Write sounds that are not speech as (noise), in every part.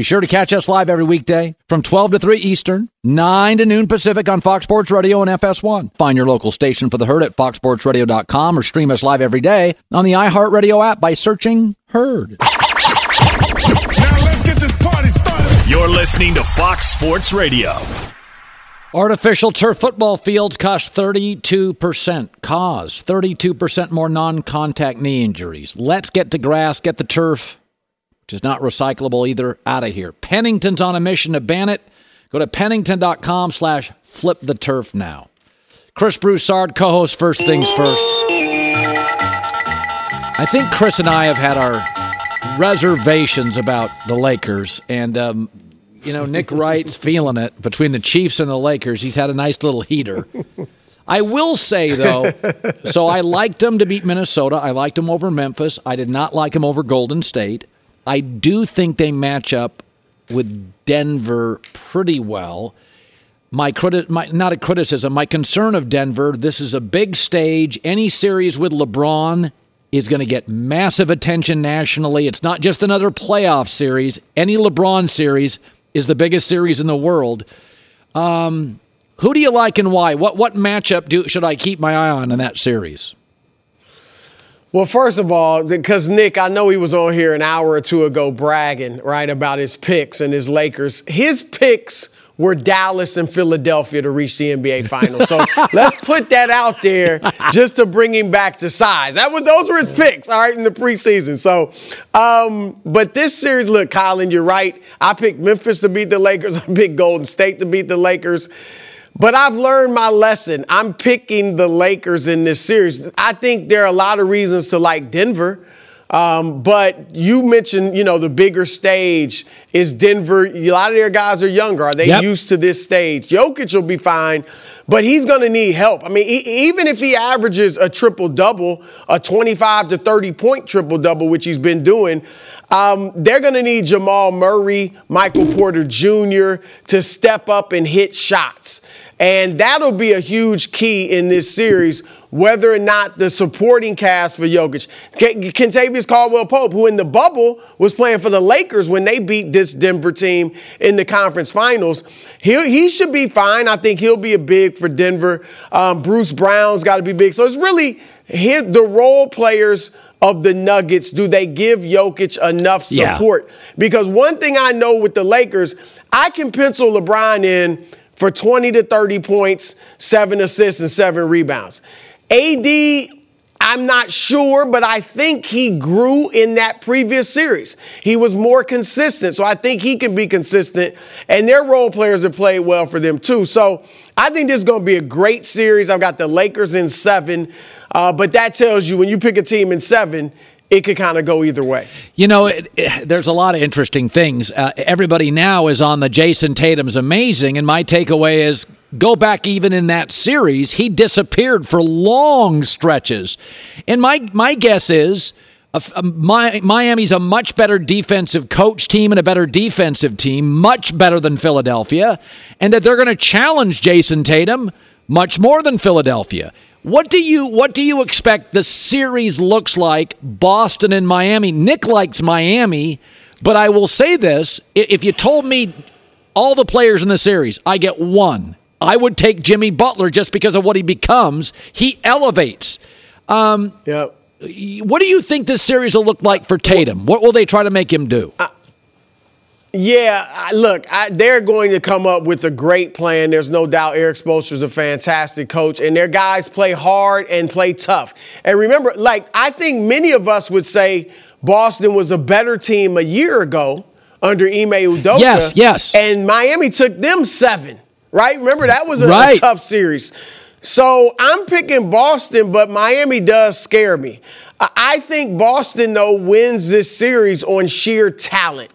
Be sure to catch us live every weekday from 12 to 3 Eastern, 9 to noon Pacific on Fox Sports Radio and FS1. Find your local station for the herd at foxsportsradio.com or stream us live every day on the iHeartRadio app by searching Herd. Now let's get this party started. You're listening to Fox Sports Radio. Artificial turf football fields cost 32%. Cause 32% more non contact knee injuries. Let's get to grass, get the turf, which is not recyclable either, out of here. Pennington's on a mission to ban it. Go to pennington.com slash flip the turf now. Chris Broussard, co host First Things First. I think Chris and I have had our reservations about the Lakers, and um, you know, Nick Wright's (laughs) feeling it between the Chiefs and the Lakers. He's had a nice little heater. I will say though, (laughs) so I liked him to beat Minnesota. I liked him over Memphis. I did not like him over Golden State. I do think they match up with Denver pretty well. My my not a criticism, my concern of Denver, this is a big stage. Any series with LeBron is going to get massive attention nationally. It's not just another playoff series. Any LeBron series is the biggest series in the world. Um, who do you like and why? What what matchup do should I keep my eye on in that series? Well, first of all, because Nick, I know he was on here an hour or two ago bragging, right, about his picks and his Lakers. His picks were Dallas and Philadelphia to reach the NBA Finals. So (laughs) let's put that out there just to bring him back to size. That was those were his picks, all right, in the preseason. So, um, but this series, look, Colin, you're right. I picked Memphis to beat the Lakers. (laughs) I picked Golden State to beat the Lakers. But I've learned my lesson. I'm picking the Lakers in this series. I think there are a lot of reasons to like Denver. Um, but you mentioned, you know, the bigger stage is Denver. A lot of their guys are younger. Are they Yep. used to this stage? Jokic will be fine, but he's going to need help. I mean, even if he averages a triple double, a 25 to 30 point triple double, which he's been doing, um, they're going to need Jamal Murray, Michael Porter Jr. to step up and hit shots. And that'll be a huge key in this series, whether or not the supporting cast for Jokic. Kentavious Caldwell Pope, who in the bubble was playing for the Lakers when they beat this Denver team in the conference finals, he, he should be fine. I think he'll be a big for Denver. Um, Bruce Brown's got to be big. So it's really his, the role players of the Nuggets. Do they give Jokic enough Yeah. support? Because one thing I know with the Lakers, I can pencil LeBron in for 20 to 30 points, seven assists, and seven rebounds. AD, I'm not sure, but I think he grew in that previous series. He was more consistent, so I think he can be consistent. And their role players have played well for them too. So I think this is going to be a great series. I've got the Lakers in seven, uh, but that tells you when you pick a team in seven, it could kind of go either way. You know, it, it- there's a lot of interesting things. Uh, everybody now is on the Jayson Tatum's amazing, and my takeaway is go back even in that series, he disappeared for long stretches. And my my guess is. um, Miami's a much better defensive coach team and a better defensive team, much better than Philadelphia, and that they're going to challenge Jayson Tatum much more than Philadelphia. What do you what do you expect the series looks like? Boston and Miami. Nick likes Miami, but I will say this: if you told me all the players in the series, I get one. I would take Jimmy Butler just because of what he becomes. He elevates. Um, Yeah. what do you think this series will look like for Tatum? What will they try to make him do? Yeah, I- look, I, they're going to come up with a great plan. There's no doubt Erik Spoelstra is a fantastic coach, and their guys play hard and play tough. And remember, like, I think many of us would say Boston was a better team a year ago under Ime Udoka. Yes, yes. And Miami took them seven, right? Remember, that was a, a tough series. So I'm picking Boston, but Miami does scare me. I think Boston, though, wins this series on sheer talent.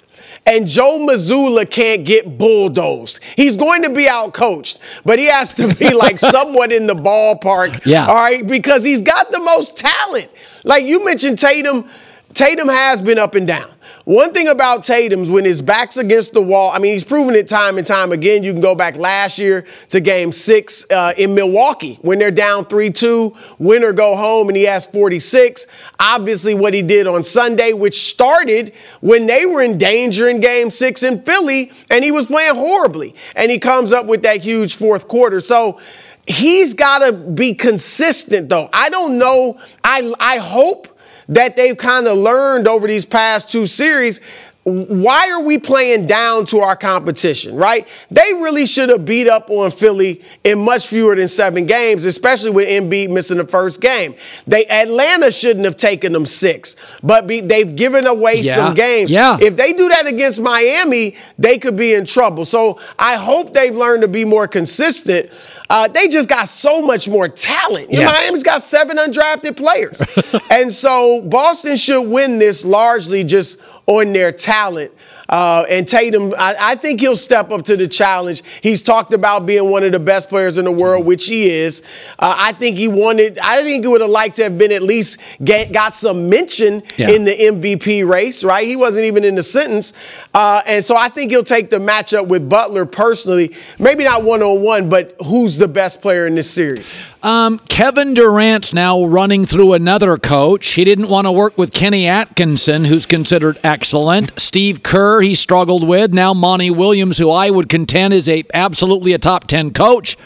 And Joe Mazzulla can't get bulldozed. He's going to be outcoached, but he has to be like (laughs) somewhat in the ballpark. Yeah. All right, because he's got the most talent. Like you mentioned, Tatum. Tatum has been up and down. One thing about Tatum's when his back's against the wall, I mean, he's proven it time and time again. You can go back last year to game six uh, in Milwaukee when they're down 3 2, win or go home, and he has 46. Obviously, what he did on Sunday, which started when they were in danger in game six in Philly, and he was playing horribly. And he comes up with that huge fourth quarter. So, He's got to be consistent, though. I don't know. I, I hope that they've kind of learned over these past two series. Why are we playing down to our competition, right? They really should have beat up on Philly in much fewer than seven games, especially with Embiid missing the first game. They Atlanta shouldn't have taken them six, but be, they've given away Yeah, some games. yeah. If they do that against Miami, they could be in trouble. So I hope they've learned to be more consistent. Uh, they just got so much more talent. Yes. Miami's got seven undrafted players. (laughs) and so Boston should win this largely just on their talent. Uh, and Tatum, I, I think he'll step up to the challenge. He's talked about being one of the best players in the world, which he is. Uh, I think he wanted, I think he would have liked to have been at least get, got some mention Yeah. in the MVP race, right? He wasn't even in the sentence. Uh, and so I think he'll take the matchup with Butler personally. Maybe not one on one, but who's the best player in this series? Um, Kevin Durant's now running through another coach. He didn't want to work with Kenny Atkinson, who's considered excellent. Steve Kerr, he struggled with. Now Monty Williams, who I would contend is a absolutely a top ten coach.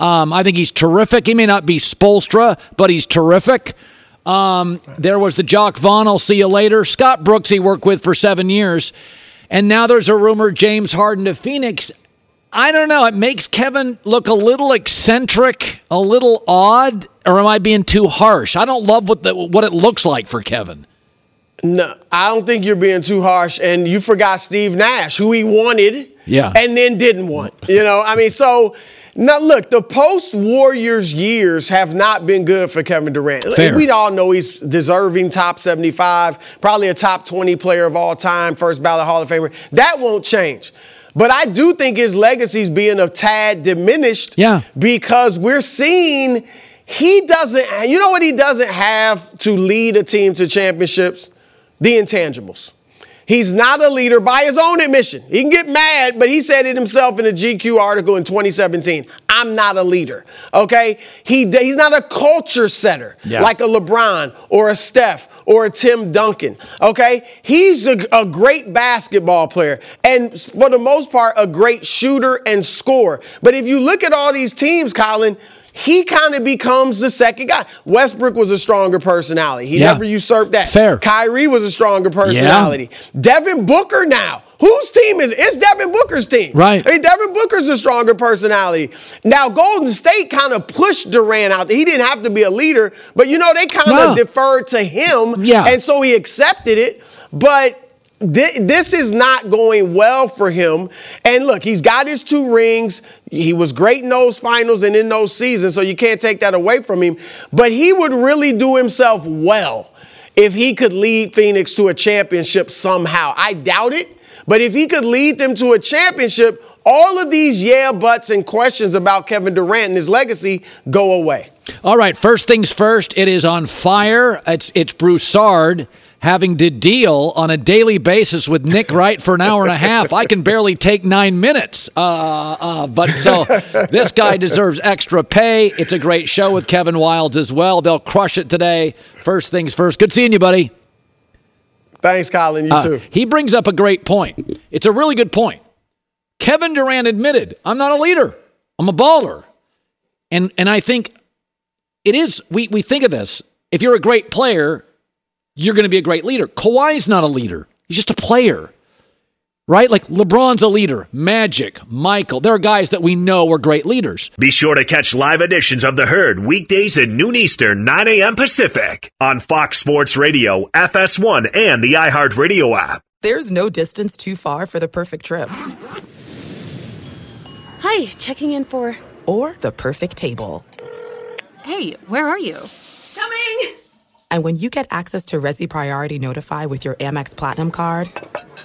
Um, I think he's terrific. He may not be Spoelstra, but he's terrific. Um, there was the Jacque Vaughn. I'll see you later. Scott Brooks, he worked with for seven years, and now there's a rumor James Harden to Phoenix. I don't know. It makes Kevin look a little eccentric, a little odd, or am I being too harsh? I don't love what the, what it looks like for Kevin. No, I don't think you're being too harsh. And you forgot Steve Nash, who he wanted, Yeah. and then didn't want. You know, I mean, so now look, the post Warriors years have not been good for Kevin Durant. Fair. We all know he's deserving top 75, probably a top 20 player of all time, first ballot Hall of Famer. That won't change. But I do think his legacy's being a tad diminished. Yeah. Because we're seeing he doesn't, you know what he doesn't have to lead a team to championships? The intangibles. He's not a leader by his own admission. He can get mad, but he said it himself in a GQ article in 2017. I'm not a leader. Okay? He, he's not a culture setter Yeah. like a LeBron or a Steph or a Tim Duncan. Okay? He's a, a great basketball player and for the most part, a great shooter and scorer. But if you look at all these teams, Colin, he kind of becomes the second guy. Westbrook was a stronger personality. He Yeah. never usurped that. Fair. Kyrie was a stronger personality. Devin Booker now. Whose team is it? It's Devin Booker's team. Right. I mean, Devin Booker's a stronger personality. Now, Golden State kind of pushed Durant out. He didn't have to be a leader, but you know, they kind No. of deferred to him. Yeah. And so he accepted it. But this is not going well for him. And look, he's got his two rings. He was great in those finals and in those seasons, so you can't take that away from him. But he would really do himself well if he could lead Phoenix to a championship somehow. I doubt it, but if he could lead them to a championship, all of these yeah buts and questions about Kevin Durant and his legacy go away. All right, first things first. It is on fire. It's it's Broussard. Having to deal on a daily basis with Nick Wright for an hour and a half. I can barely take nine minutes. Uh, uh, but so this guy deserves extra pay. It's a great show with Kevin Wilds as well. They'll crush it today. First things first. Good seeing you, buddy. Thanks, Colin. You Uh, too. he brings up a great point. It's a really good point. Kevin Durant admitted, I'm not a leader. I'm a baller. And and I think it is we we think of this. If you're a great player, you're going to be a great leader. Kawhi's not a leader. He's just a player. Right? Like LeBron's a leader. Magic, Michael, there are guys that we know are great leaders. Be sure to catch live editions of The Herd weekdays at noon Eastern, 9 a.m. Pacific on Fox Sports Radio, FS1, and the iHeartRadio app. There's no distance too far for the perfect trip. Hi, checking in for. Or the perfect table. Hey, where are you? Coming! And when you get access to Resy Priority Notify with your Amex Platinum card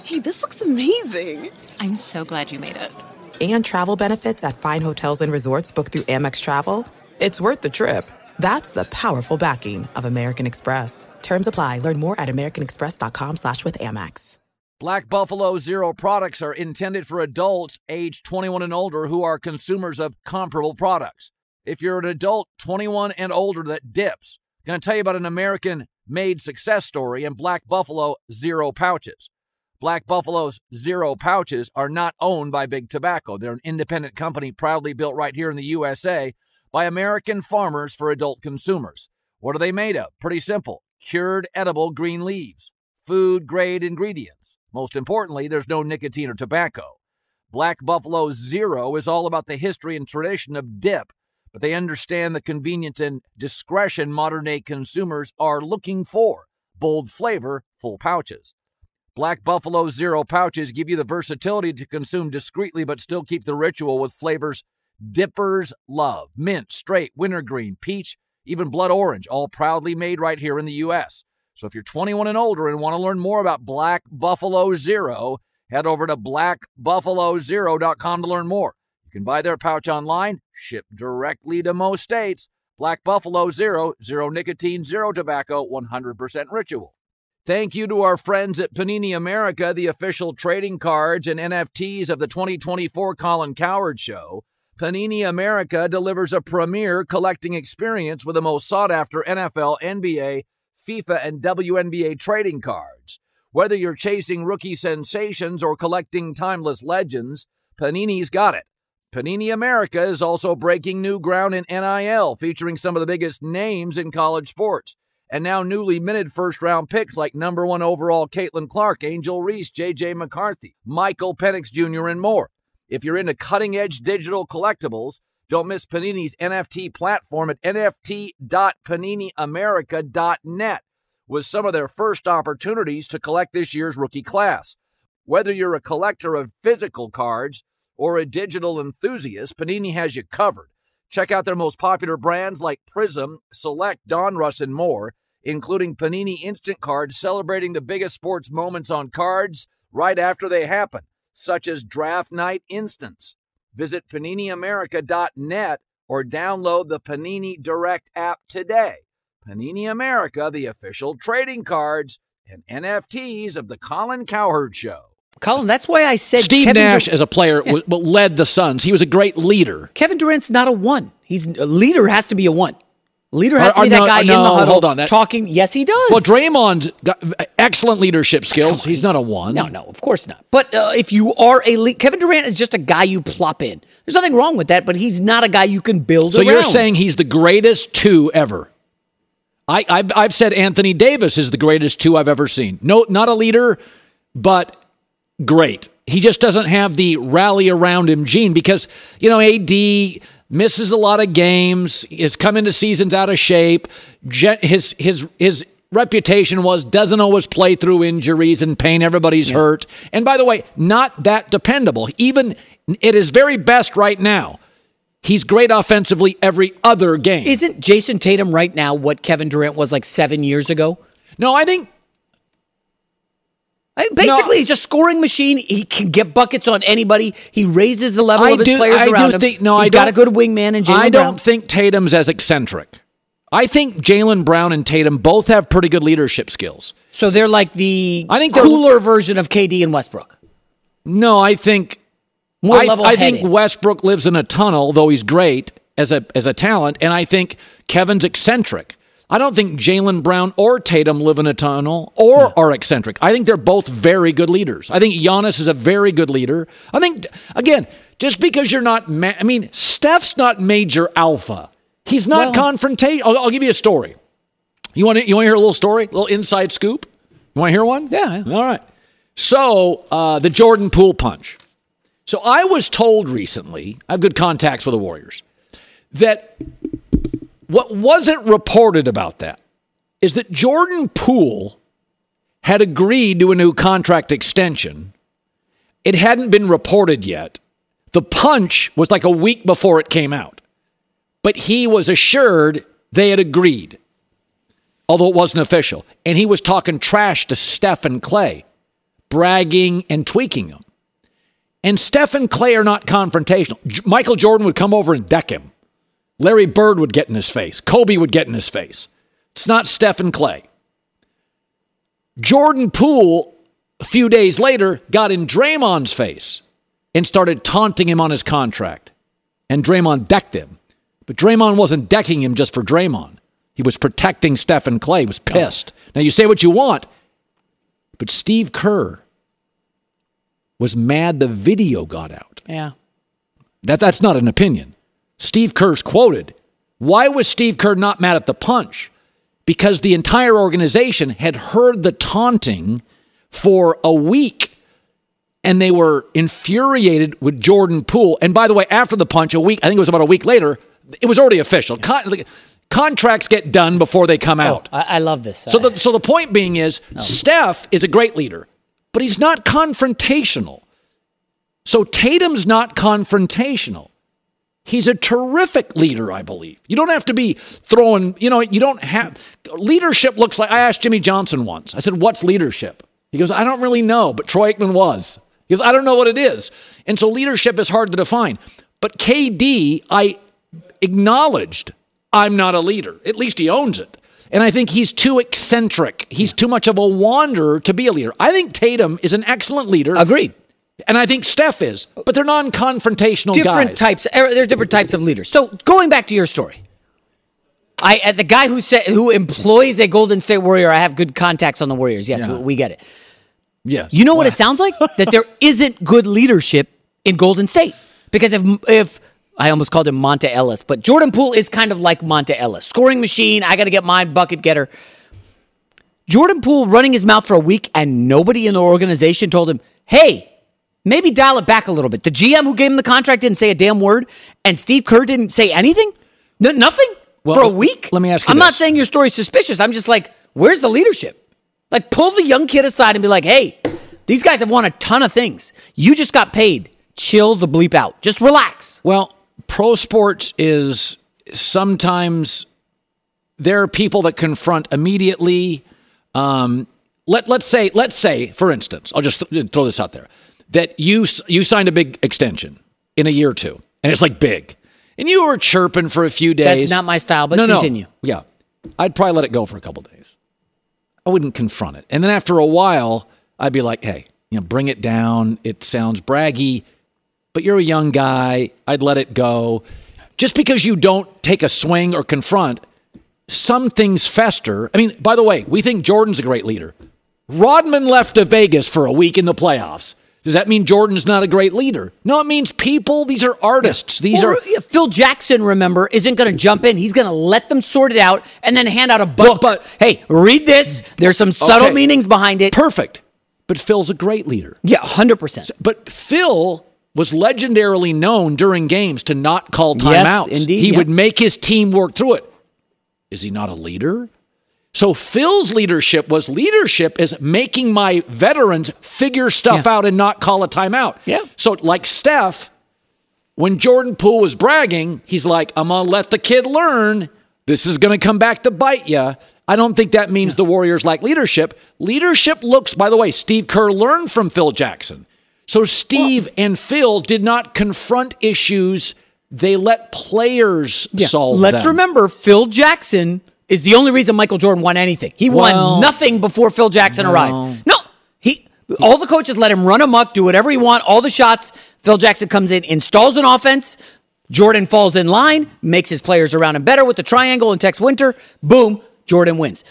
Hey, this looks amazing! I'm so glad you made it. and travel benefits at fine hotels and resorts booked through Amex Travel, it's worth the trip. That's the powerful backing of American Express. Terms apply. Learn more at americanexpress.com slash with Amex. Black Buffalo Zero products are intended for adults age 21 and older who are consumers of comparable products. If you're an adult 21 and older that dips, I'm going to tell you about an American made success story in Black Buffalo Zero pouches. Black Buffalo's Zero pouches are not owned by Big Tobacco. They're an independent company proudly built right here in the USA by American farmers for adult consumers. What are they made of? Pretty simple cured edible green leaves, food grade ingredients. Most importantly, there's no nicotine or tobacco. Black Buffalo Zero is all about the history and tradition of dip, but they understand the convenience and discretion modern day consumers are looking for. Bold flavor, full pouches. Black Buffalo Zero pouches give you the versatility to consume discreetly but still keep the ritual with flavors dippers love mint, straight, wintergreen, peach, even blood orange, all proudly made right here in the U.S. So if you're 21 and older and want to learn more about Black Buffalo Zero, head over to blackbuffalozero.com to learn more. Can buy their pouch online, ship directly to most states. Black Buffalo Zero, zero nicotine, zero tobacco, 100% ritual. Thank you to our friends at Panini America, the official trading cards and NFTs of the 2024 Colin Cowherd Show. Panini America delivers a premier collecting experience with the most sought after NFL, NBA, FIFA, and WNBA trading cards. Whether you're chasing rookie sensations or collecting timeless legends, Panini's got it. Panini America is also breaking new ground in NIL, featuring some of the biggest names in college sports. And now newly minted first round picks like number one overall Caitlin Clark, Angel Reese, JJ McCarthy, Michael Penix Jr., and more. If you're into cutting edge digital collectibles, don't miss Panini's NFT platform at nft.paniniamerica.net with some of their first opportunities to collect this year's rookie class. Whether you're a collector of physical cards or a digital enthusiast, Panini has you covered. Check out their most popular brands like Prizm, Select, Donruss, and more, including Panini Instant Cards celebrating the biggest sports moments on cards right after they happen, such as Draft Night Instants. Visit PaniniAmerica.net or download the Panini Direct app today. Panini America, the official trading cards and NFTs of the Colin Cowherd Show. Colin, that's why I said Steve Kevin Nash, Dur- as a player, w- w- led the Suns. He was a great leader. Kevin Durant's not a one. He's a leader has to be a one. Leader has Or- to be that no, guy in the huddle hold on, that- talking. Yes, he does. Well, Draymond's got excellent leadership skills. He's not a one. No, no, of course not. But uh, if you are a le- Kevin Durant is just a guy you plop in. There's nothing wrong with that, but he's not a guy you can build So around. you're saying he's the greatest two ever? I, I've, I've said Anthony Davis is the greatest two I've ever seen. No, not a leader, but great. He just doesn't have the rally around him gene because you know AD misses a lot of games. Is come into seasons out of shape. His his his reputation was doesn't always play through injuries and pain. Everybody's hurt. And by the way, not that dependable. Even at his very best right now, he's great offensively every other game. Isn't Jayson Tatum right now what Kevin Durant was like seven years ago? No, I think I- Basically, he's a scoring machine. He can get buckets on anybody. He raises the level I of his do, players I around him. think no, He's I got a good wingman in Jaylen I don't think Tatum's as eccentric. I think Jaylen Brown and Tatum both have pretty good leadership skills. So they're like the I think cooler version of KD and Westbrook. No, I think More I, I think Westbrook lives in a tunnel, though he's great as a as a talent, and I think Kevin's eccentric. I don't think Jaylen Brown or Tatum live in a tunnel or are eccentric. I think they're both very good leaders. I think Giannis is a very good leader. I think again, just because you're not, ma- I mean, Steph's not major alpha. He's not confrontation. I'll, I'll give you a story. You want to you want to hear a little story, a little inside scoop? You want to hear one? Yeah. All right. So uh, the Jordan Poole punch. So I was told recently, I have good contacts with the Warriors, that what wasn't reported about that is that Jordan Poole had agreed to a new contract extension. It hadn't been reported yet. The punch was like a week before it came out. But he was assured they had agreed, although it wasn't official. And he was talking trash to Steph and Clay, bragging and tweaking him. And Steph and Clay are not confrontational. J- Michael Jordan would come over and deck him. Larry Bird would get in his face. Kobe would get in his face. It's not Stephen Clay. Jordan Poole, a few days later, got in Draymond's face and started taunting him on his contract. And Draymond decked him. But Draymond wasn't decking him just for Draymond. He was protecting Stephen Clay. He was pissed. Now, you say what you want, but Steve Kerr was mad the video got out. Yeah. That that's not an opinion. Steve Kerr's quoted. Why was Steve Kerr not mad at the punch? Because the entire organization had heard the taunting for a week and they were infuriated with Jordan Poole. And by the way, after the punch, a week, I think it was about a week later, it was already official. Con- contracts get done before they come oh, out. I, I love this. So the so the point being is Steph is a great leader, but he's not confrontational. So Tatum's not confrontational. He's a terrific leader, I believe. You don't have to be throwing, you know, you don't have leadership looks like I asked Jimmy Johnson once. I said, "What's leadership?" He goes, "I don't really know, but Troy Aikman was." He goes, "I don't know what it is." And so leadership is hard to define. But KD, I acknowledged I'm not a leader. At least he owns it. And I think he's too eccentric. He's too much of a wanderer to be a leader. I think Tatum is an excellent leader. Agreed. And I think Steph is, but they're non-confrontational different guys. types. er, There's different types of leaders. So going back to your story, I uh, the guy who said who employs a Golden State Warrior. I have good contacts on the Warriors. Yes, Yeah. we, we get it. Yeah. You know what it sounds like? (laughs) that there isn't good leadership in Golden State because if if I almost called him Monta Ellis, but Jordan Poole is kind of like Monta Ellis, scoring machine. I got to get mine, bucket getter. Jordan Poole running his mouth for a week, and nobody in the organization told him, "Hey, maybe dial it back a little bit." The GM who gave him the contract didn't say a damn word, and Steve Kerr didn't say anything. N- nothing Well, for a week. let me ask you I'm not saying your story's suspicious. I'm just like, where's the leadership? Like, pull the young kid aside and be like, "Hey, these guys have won a ton of things. You just got paid. Chill the bleep out. Just relax." Well, pro sports is sometimes there are people that confront immediately. Um, let let's say let's say for instance, I'll just th- throw this out there that you you signed a big extension in a year or two, and it's like big, and you were chirping for a few days. That's not my style, but no, continue. No. Yeah, I'd probably let it go for a couple days. I wouldn't confront it, and then after a while, I'd be like, "Hey, you know, bring it down. It sounds braggy." but you're a young guy. I'd let it go. Just because you don't take a swing or confront, some things fester. I mean, by the way, we think Jordan's a great leader. Rodman left to Vegas for a week in the playoffs. Does that mean Jordan's not a great leader? No, it means people. These are artists. These Well, are Phil Jackson, remember, isn't going to jump in. He's going to let them sort it out and then hand out a book. but- hey, read this. There's some subtle Okay. meanings behind it. perfect. But Phil's a great leader. yeah, 100%. But Phil was legendarily known during games to not call timeouts. Yes, indeed, he would make his team work through it. Is he not a leader? So Phil's leadership was leadership is making my veterans figure stuff Yeah. out and not call a timeout. Yeah. So like Steph, when Jordan Poole was bragging, he's like, I'm gonna let the kid learn. This is gonna come back to bite you. I don't think that means the Warriors like leadership. Leadership looks, by the way, Steve Kerr learned from Phil Jackson. So Steve and Phil did not confront issues they let players solve Let's them. remember, Phil Jackson is the only reason Michael Jordan won anything. He Well, won nothing before Phil Jackson no. arrived. No, he. All the coaches let him run amok, do whatever he want. All the shots. Phil Jackson comes in, installs an offense. Jordan falls in line, makes his players around him better with the triangle and Tex Winter. Boom, Jordan wins.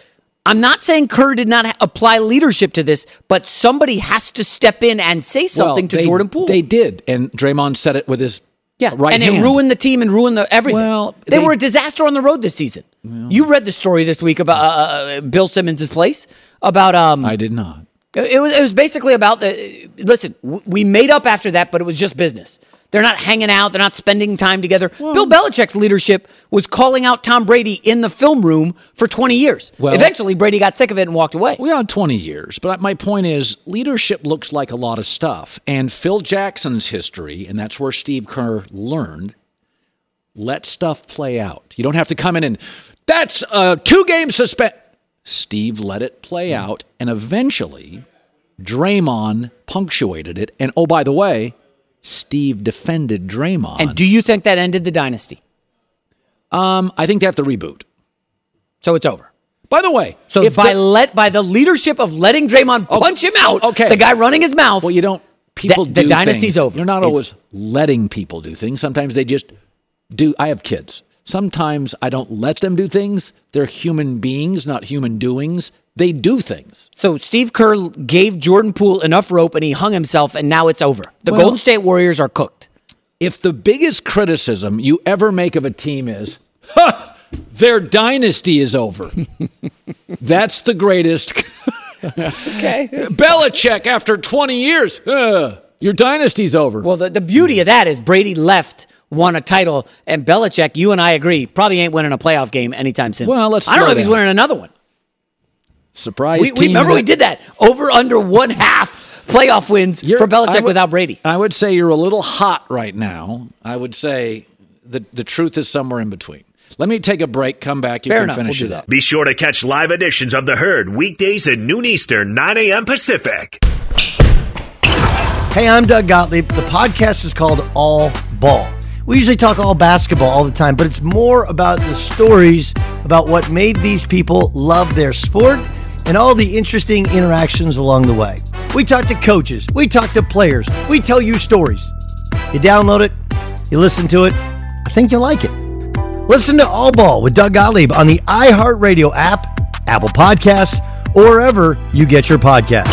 I'm not saying Kerr did not apply leadership to this, but somebody has to step in and say something Well, to they- Jordan Poole. They did, and Draymond said it with his Yeah, right and hand. it ruined the team and ruined the everything. Well, they, they- were a disaster on the road this season. you read the story this week about uh, uh, Bill Simmons' place about um. I did not. It was it was basically about the listen. We made up after that, but it was just business. They're not hanging out. They're not spending time together. Bill Belichick's leadership was calling out Tom Brady in the film room for 20 years. Well- Eventually, Brady got sick of it and walked away. We had 20 years, but my point is leadership looks like a lot of stuff. And Phil Jackson's history, and that's where Steve Kerr learned, let stuff play out. You don't have to come in and that's a two game suspend. Steve let it play hmm. out, and eventually Draymond punctuated it. And oh, by the way, Steve defended Draymond. And do you think that ended the dynasty? um, I think they have to reboot. So it's over. By the way, So by the- let by the leadership of letting Draymond Oh, punch him out, okay. the guy running his mouth. Well, you don't. People the do dynasty's things. over. You're not It's- always letting people do things. Sometimes they just do. I have kids. Sometimes I don't let them do things. They're human beings, not human doings. They do things. So Steve Kerr gave Jordan Poole enough rope and he hung himself, and now it's over. The Well- Golden State Warriors are cooked. If the biggest criticism you ever make of a team is, ha, their dynasty is over, (laughs) that's the greatest. (laughs) Okay. Belichick, after 20 years, "Uh, your dynasty's over. Well, the, the beauty of that is Brady left, won a title, and Belichick, you and I agree, probably ain't winning a playoff game anytime soon. Well, let's I don't know if he's winning another one. Surprise We, we remember that- we did that over under one half playoff wins for Belichick I would- without Brady. I would say you're a little hot right now. I would say the the truth is somewhere in between. Let me take a break. Come back. You Fair can enough, finish we'll do it up. Be sure to catch live editions of The Herd weekdays at noon Eastern, 9 a.m. Pacific. Hey, I'm Doug Gottlieb. The podcast is called All Ball. We usually talk all basketball all the time, but it's more about the stories about what made these people love their sport and all the interesting interactions along the way. We talk to coaches, we talk to players, we tell you stories. You download it, you listen to it, I think you'll like it. Listen to All Ball with Doug Gottlieb on the iHeartRadio app, Apple Podcasts, or wherever you get your podcasts.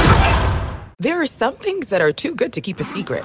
There are some things that are too good to keep a secret.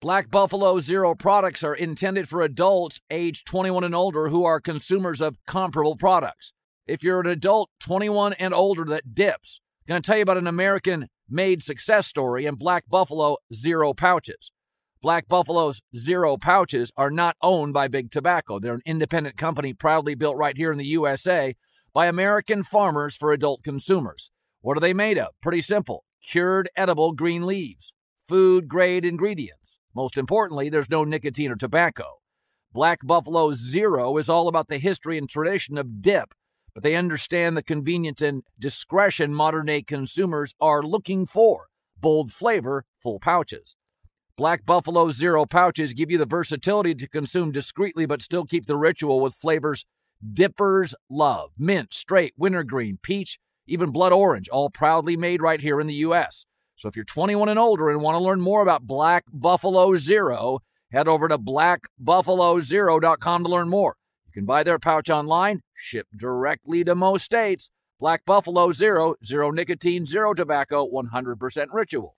Black Buffalo Zero products are intended for adults age 21 and older who are consumers of comparable products. If you're an adult 21 and older that dips, I'm going to tell you about an American made success story in Black Buffalo Zero pouches. Black Buffalo's Zero pouches are not owned by Big Tobacco. They're an independent company proudly built right here in the USA by American farmers for adult consumers. What are they made of? Pretty simple cured edible green leaves, food grade ingredients. Most importantly, there's no nicotine or tobacco. Black Buffalo Zero is all about the history and tradition of dip, but they understand the convenience and discretion modern day consumers are looking for. Bold flavor, full pouches. Black Buffalo Zero pouches give you the versatility to consume discreetly but still keep the ritual with flavors dippers love mint, straight, wintergreen, peach, even blood orange, all proudly made right here in the U.S. So if you're 21 and older and want to learn more about Black Buffalo Zero, head over to blackbuffalozero.com to learn more. You can buy their pouch online, ship directly to most states. Black Buffalo Zero, zero nicotine, zero tobacco, 100% ritual.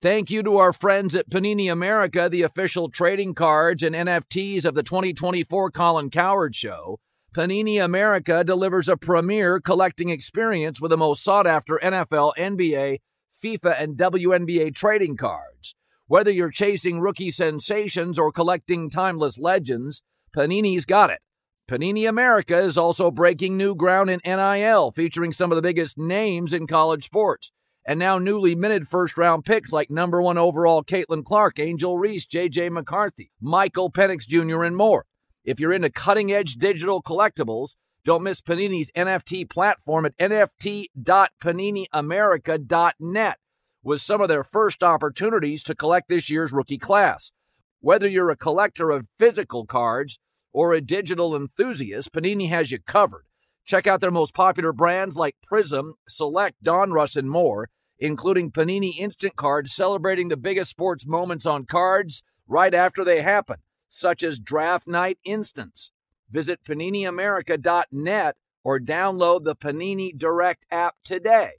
Thank you to our friends at Panini America, the official trading cards and NFTs of the 2024 Colin Cowherd Show. Panini America delivers a premier collecting experience with the most sought after NFL, NBA, FIFA, and WNBA trading cards. Whether you're chasing rookie sensations or collecting timeless legends, Panini's got it. Panini America is also breaking new ground in NIL, featuring some of the biggest names in college sports. And now newly minted first round picks like number one overall Caitlin Clark, Angel Reese, JJ McCarthy, Michael Penix Jr., and more. If you're into cutting edge digital collectibles, don't miss Panini's NFT platform at nft.paniniamerica.net with some of their first opportunities to collect this year's rookie class. Whether you're a collector of physical cards or a digital enthusiast, Panini has you covered. Check out their most popular brands like Prizm, Select, Donruss, and more, including Panini Instant Cards celebrating the biggest sports moments on cards right after they happen, such as Draft Night Instants. Visit PaniniAmerica.net or download the Panini Direct app today.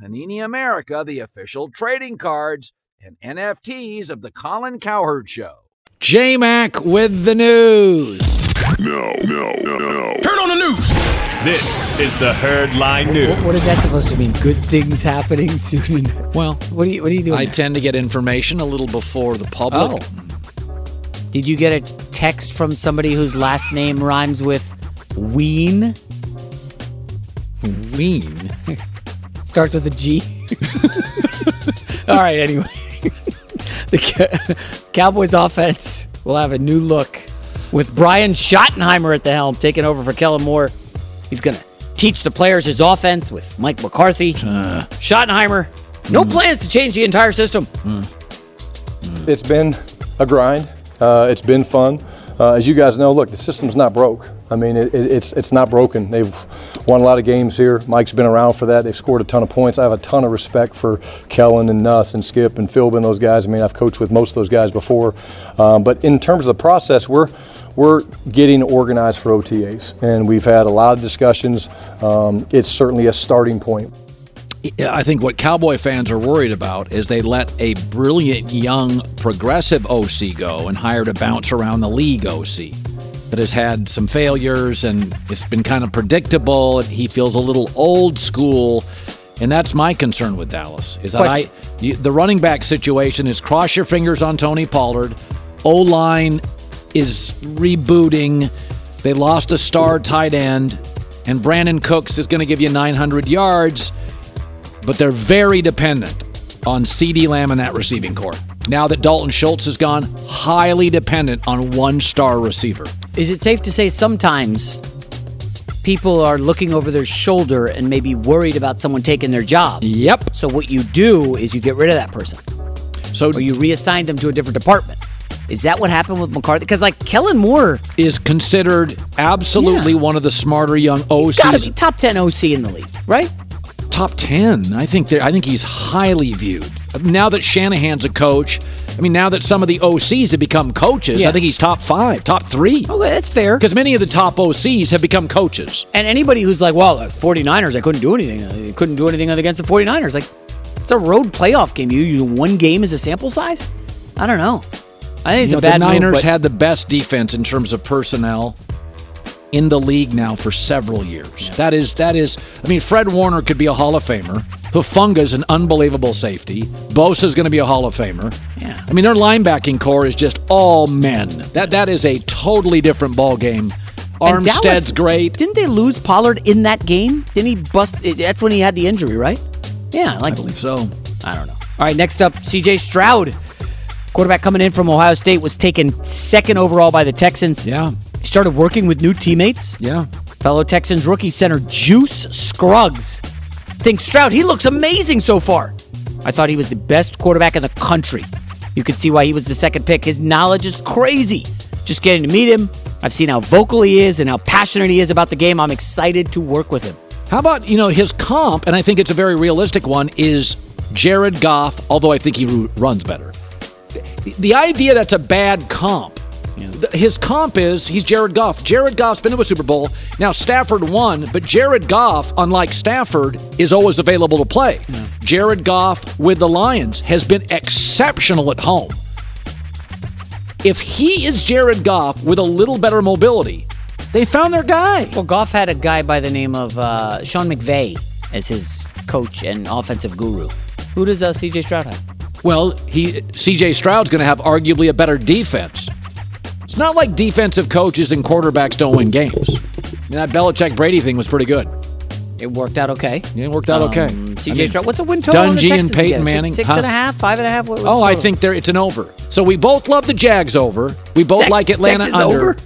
Panini America, the official trading cards and NFTs of the Colin Cowherd Show. J Mac with the news. No, no, no, no. Turn on the news. This is the Herd Line News. What, what is that supposed to mean? Good things happening (laughs) soon. Well, what are you what are you doing? I tend to get information a little before the public. Oh. Did you get a text from somebody whose last name rhymes with Ween? Ween. Starts with a G. (laughs) All right, anyway. the Cowboys offense will have a new look with Brian Schottenheimer at the helm, taking over for Kellen Moore. He's going to teach the players his offense with Mike McCarthy. Uh. Schottenheimer, no mm. plans to change the entire system. Mm. Mm. It's been a grind. Uh, it's been fun. Uh, as you guys know, look, the system's not broke. I mean, it, it, it's it's not broken. They've won a lot of games here. Mike's been around for that. They've scored a ton of points. I have a ton of respect for Kellen and Nuss and Skip and Philbin, those guys. I mean, I've coached with most of those guys before. Um, but in terms of the process, we're we're getting organized for OTAs, and we've had a lot of discussions. Um, it's certainly a starting point. I think what Cowboy fans are worried about is they let a brilliant young progressive OC go and hired a bounce around the league OC that has had some failures and it's been kind of predictable and he feels a little old school. And that's my concern with Dallas is that I you, the running back situation is cross your fingers on Tony Pollard. O line is rebooting. They lost a star tight end and Brandin Cooks is going to give you 900 yards but they're very dependent on CeeDee Lamb and that receiving core. Now that Dalton Schultz is gone, highly dependent on one star receiver. Is it safe to say sometimes people are looking over their shoulder and maybe worried about someone taking their job? Yep. So what you do is you get rid of that person. So or you reassign them to a different department. Is that what happened with McCarthy? Because like Kellen Moore is considered absolutely one of the smarter young OCs. got to be top ten OC in the league, right? Top 10. I think I think he's highly viewed. Now that Shanahan's a coach, I mean now that some of the OCs have become coaches, Yeah. I think he's top 5, top 3. Okay, that's fair. Cuz many of the top OCs have become coaches. And anybody who's like, well, 49ers, I couldn't do anything. I couldn't do anything against the 49ers. Like, it's a road playoff game. You use one game as a sample size? I don't know. I think it's You a bad the move, Niners but- had the best defense in terms of personnel in the league now for several years. That is that is I mean Fred Warner could be a Hall of Famer. Hufanga's an unbelievable safety. Bosa's going to be a Hall of Famer. Yeah. I mean their linebacking core is just all men. That that is a totally different ball game. And Armstead's Dallas- great. Didn't they lose Pollard in that game? Didn't he bust? That's when he had the injury, right? Yeah, like I believe so. I don't know. All right, next up, C.J. Stroud, quarterback coming in from Ohio State, was taken second overall by the Texans. Yeah. He started working with new teammates. Yeah. Fellow Texans rookie center Juice Scruggs. Think Stroud, he looks amazing so far. I thought he was the best quarterback in the country. You can see why he was the second pick. His knowledge is crazy. Just getting to meet him, I've seen how vocal he is and how passionate he is about the game. I'm excited to work with him. How about, you know, his comp, and I think it's a very realistic one, is Jared Goff, although I think he runs better. The idea that's a bad comp, th- his comp is he's Jared Goff. Jared Goff's been to a Super Bowl. Now, Stafford won, but Jared Goff, unlike Stafford, is always available to play. Jared Goff with the Lions has been exceptional at home. If he is Jared Goff with a little better mobility, they found their guy. Well, Goff had a guy by the name of uh, Sean McVay as his coach and offensive guru. Who does uh, CJ Stroud have? Well, he CJ Stroud's going to have arguably a better defense. It's not like defensive coaches and quarterbacks don't win games. I mean, that Belichick Brady thing was pretty good. It worked out okay. Yeah, it worked out okay. CJ I mean, Stroud. What's a win total on the Dungy Texans and Peyton again? Manning. Six huh? and a half, five and a half. What, Oh, I think there it's an over. So we both love the Jags over. We both Tex- like Atlanta Texans under. over.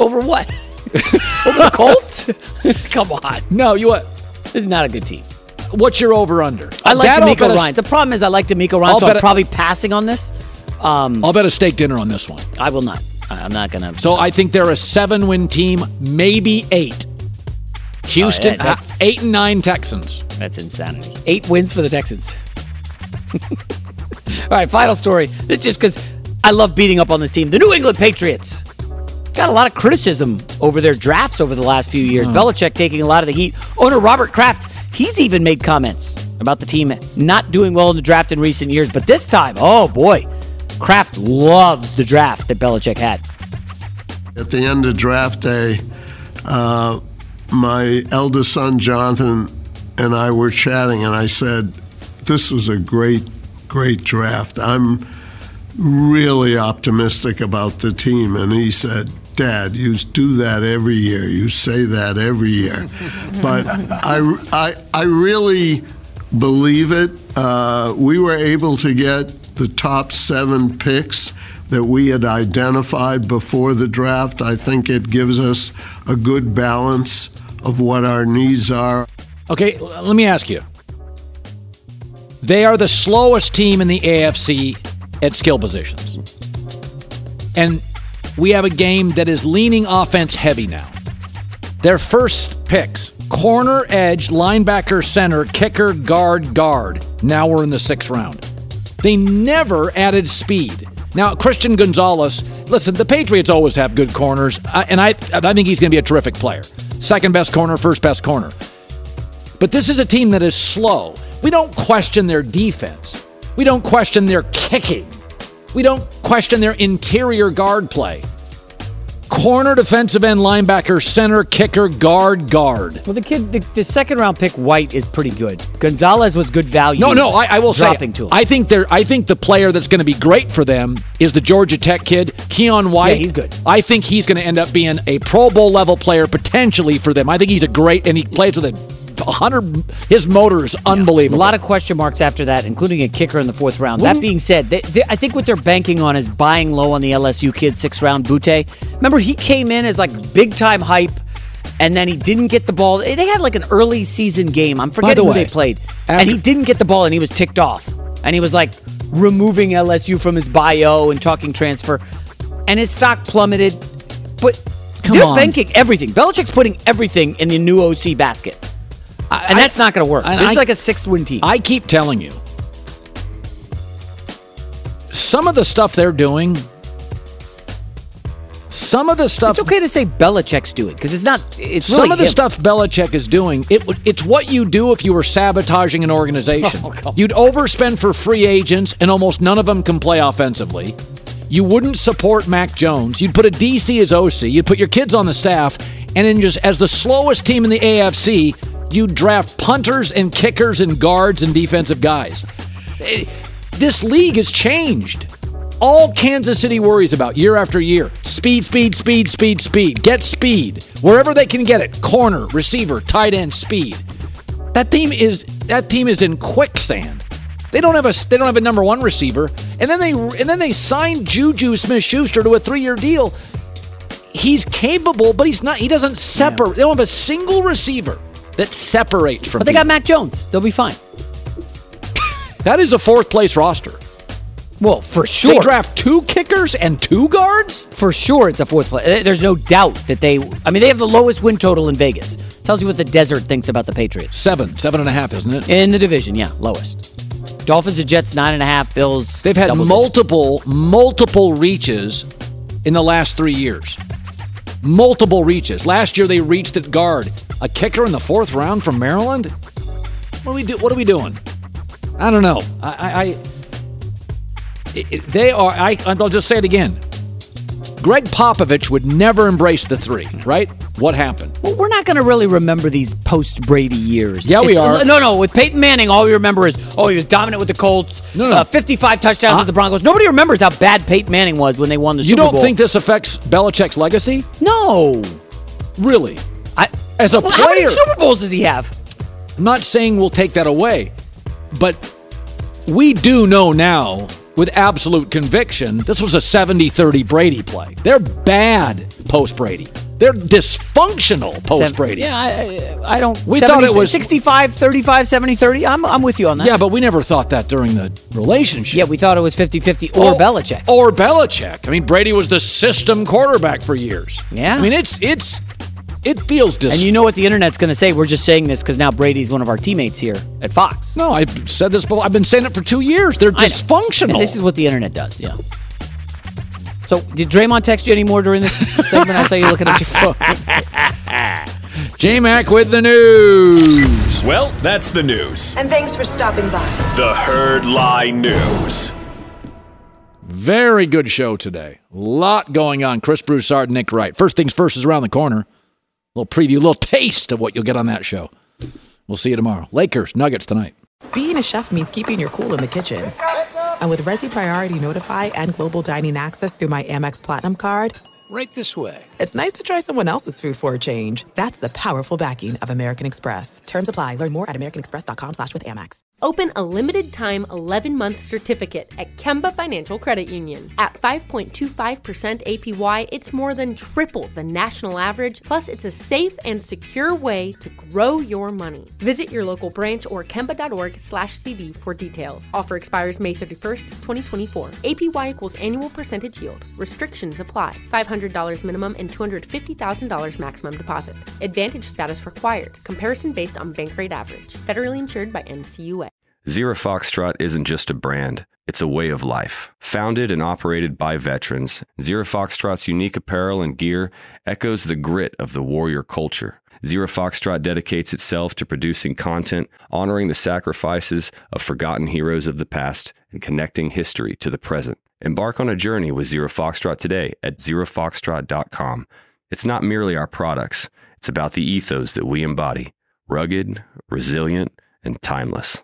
Over what? (laughs) over the Colts? (laughs) Come on. No, you what? This is not a good team. What's your over under? I like That D'Amico a- Ryan. The problem is I like D'Amico Ryan, I'll so I'm a- probably passing on this. Um, I'll bet a steak dinner on this one. I will not. I- I'm not gonna. So I think they're a seven-win team, maybe eight. Houston, Oh, yeah, that's- uh, eight and nine Texans. That's insanity. Eight wins for the Texans. (laughs) All right, final story. This is just because I love beating up on this team. The New England Patriots got a lot of criticism over their drafts over the last few years. Belichick taking a lot of the heat. Owner Robert Kraft, he's even made comments about the team not doing well in the draft in recent years. But this time, oh boy, Kraft loves the draft that Belichick had. At the end of draft day, uh, my eldest son Jonathan and I were chatting, and I said, "This was a great, great draft. I'm really optimistic about the team." And he said, "Dad, you do that every year. You say that every year." (laughs) but I, I, I really believe it. Uh, we were able to get the top seven picks that we had identified before the draft. I think it gives us a good balance of what our needs are. Okay, let me ask you. They are the slowest team in the AFC at skill positions. And we have a game that is leaning offense heavy now. Their first picks corner, edge, linebacker, center, kicker, guard, guard. Now we're in the sixth round. They never added speed. Now, Christian Gonzalez, listen, the Patriots always have good corners, uh, and I, I think he's going to be a terrific player. Second best corner, first best corner. But this is a team that is slow. We don't question their defense. We don't question their kicking. We don't question their interior guard play. Corner, defensive end, linebacker, center, kicker, guard, guard. Well, the kid, the, the second round pick, White, is pretty good. Gonzalez was good value. No, no, I, I will say, dropping to him. I think they're. I think the player that's going to be great for them is the Georgia Tech kid, Keion White. Yeah, he's good. I think he's going to end up being a Pro Bowl level player potentially for them. I think he's a great, and he plays with a hundred. His motor is unbelievable. A lot of question marks after that, including a kicker in the fourth round. That being said, they, they, I think what they're banking on is buying low on the LSU kid, six round Boutte. Remember, he came in as like big time hype, and then he didn't get the ball. They had like an early season game. I'm forgetting who way, they played, and he didn't get the ball, and he was ticked off, and he was like removing LSU from his bio and talking transfer, and his stock plummeted. But Come they're on. banking everything. Belichick's putting everything in the new OC basket. And that's not going to work. This I- is like a six win team. I keep telling you, some of the stuff they're doing, some of the stuff. It's okay to say Belichick's doing because it's not. It's really Some of the him. stuff Belichick is doing, It it's what you do if you were sabotaging an organization. (laughs) Oh, You'd overspend for free agents, and almost none of them can play offensively. You wouldn't support Mac Jones. You'd put a DC as OC. You'd put your kids on the staff, and then just as the slowest team in the AFC, you'd draft punters and kickers and guards and defensive guys. Eh, This league has changed. All Kansas City worries about year after year speed, speed, speed, speed, speed. Get speed wherever they can get it. Corner, receiver, tight end, speed. That team is that team is in quicksand. They don't have a they don't have a number one receiver, and then they and then they signed Juju Smith-Schuster to a three year deal. He's capable, but he's not. He doesn't separate. They don't have a single receiver that separates from. But they got people. Mac Jones. They'll be fine. That is a fourth place roster. Well, for sure. They draft two kickers and two guards. For sure, it's a fourth place. There's no doubt that they. I mean, they have the lowest win total in Vegas. Tells you what the desert thinks about the Patriots. Seven, seven and a half, isn't it? In the division, yeah, lowest. Dolphins and Jets nine and a half. Bills. They've had double digits. multiple, multiple reaches in the last three years. Multiple reaches. Last year they reached at guard. A kicker in the fourth round from Maryland. What are we do? What are we doing? I don't know. I, I, I they are. I, I'll just say it again. Gregg Popovich would never embrace the three. Right? What happened? Well, we're not going to really remember these post Brady years. Yeah, we It's- are. No, no. With Peyton Manning, all we remember is oh, he was dominant with the Colts. No, no. Uh, 55 touchdowns with the Broncos. Nobody remembers how bad Peyton Manning was when they won the You Super Bowl. You don't think this affects Belichick's legacy? No. Really? As a Well, How many player, Super Bowls does he have? I'm not saying we'll take that away, but we do know now with absolute conviction this was a 70 30 Brady play. They're bad post Brady. They're dysfunctional post Brady. Yeah, I, I don't. We 70, thought it was- 65, 35, 70, 30. I'm, I'm with you on that. Yeah, but we never thought that during the relationship. Yeah, we thought it was 50 50 or Oh, Belichick. Or Belichick. I mean, Brady was the system quarterback for years. Yeah. I mean, it's it's it feels dis. And you know what the internet's going to say? We're just saying this because now Brady's one of our teammates here at Fox. No, I've said this before. I've been saying it for two years. They're dysfunctional. And this is what the internet does, yeah. So, did Draymond text you anymore during this (laughs) segment? I saw you looking at your phone. (laughs) J Mac with the news. Well, that's the news. And thanks for stopping by. The Herd Lie News. Very good show today. A lot going on. Chris Broussard, Nick Wright. First things first is around the corner. Little preview, little taste of what you'll get on that show. We'll see you tomorrow. Lakers, Nuggets tonight. Being a chef means keeping your cool in the kitchen. And with Resy Priority Notify and Global Dining Access through my Amex Platinum card, Right this way. it's nice to try someone else's food for a change. That's the powerful backing of American Express. Terms apply. Learn more at americanexpress.com slash with Amex. Open a limited time 11 month certificate at Kemba Financial Credit Union. At 5.25% APY, it's more than triple the national average, plus, it's a safe and secure way to grow your money. Visit your local branch or kemba.org slash CD for details. Offer expires May 31st, 2024. APY equals annual percentage yield. Restrictions apply. $500 minimum and $250,000 maximum deposit. Advantage status required. Comparison based on bank rate average. Federally insured by NCUA. Zero Foxtrot isn't just a brand, it's a way of life. Founded and operated by veterans, Zero Foxtrot's unique apparel and gear echoes the grit of the warrior culture. Zero Foxtrot dedicates itself to producing content, honoring the sacrifices of forgotten heroes of the past, and connecting history to the present. Embark on a journey with Zero Foxtrot today at zerofoxtrot.com. It's not merely our products, it's about the ethos that we embody rugged, resilient, and timeless.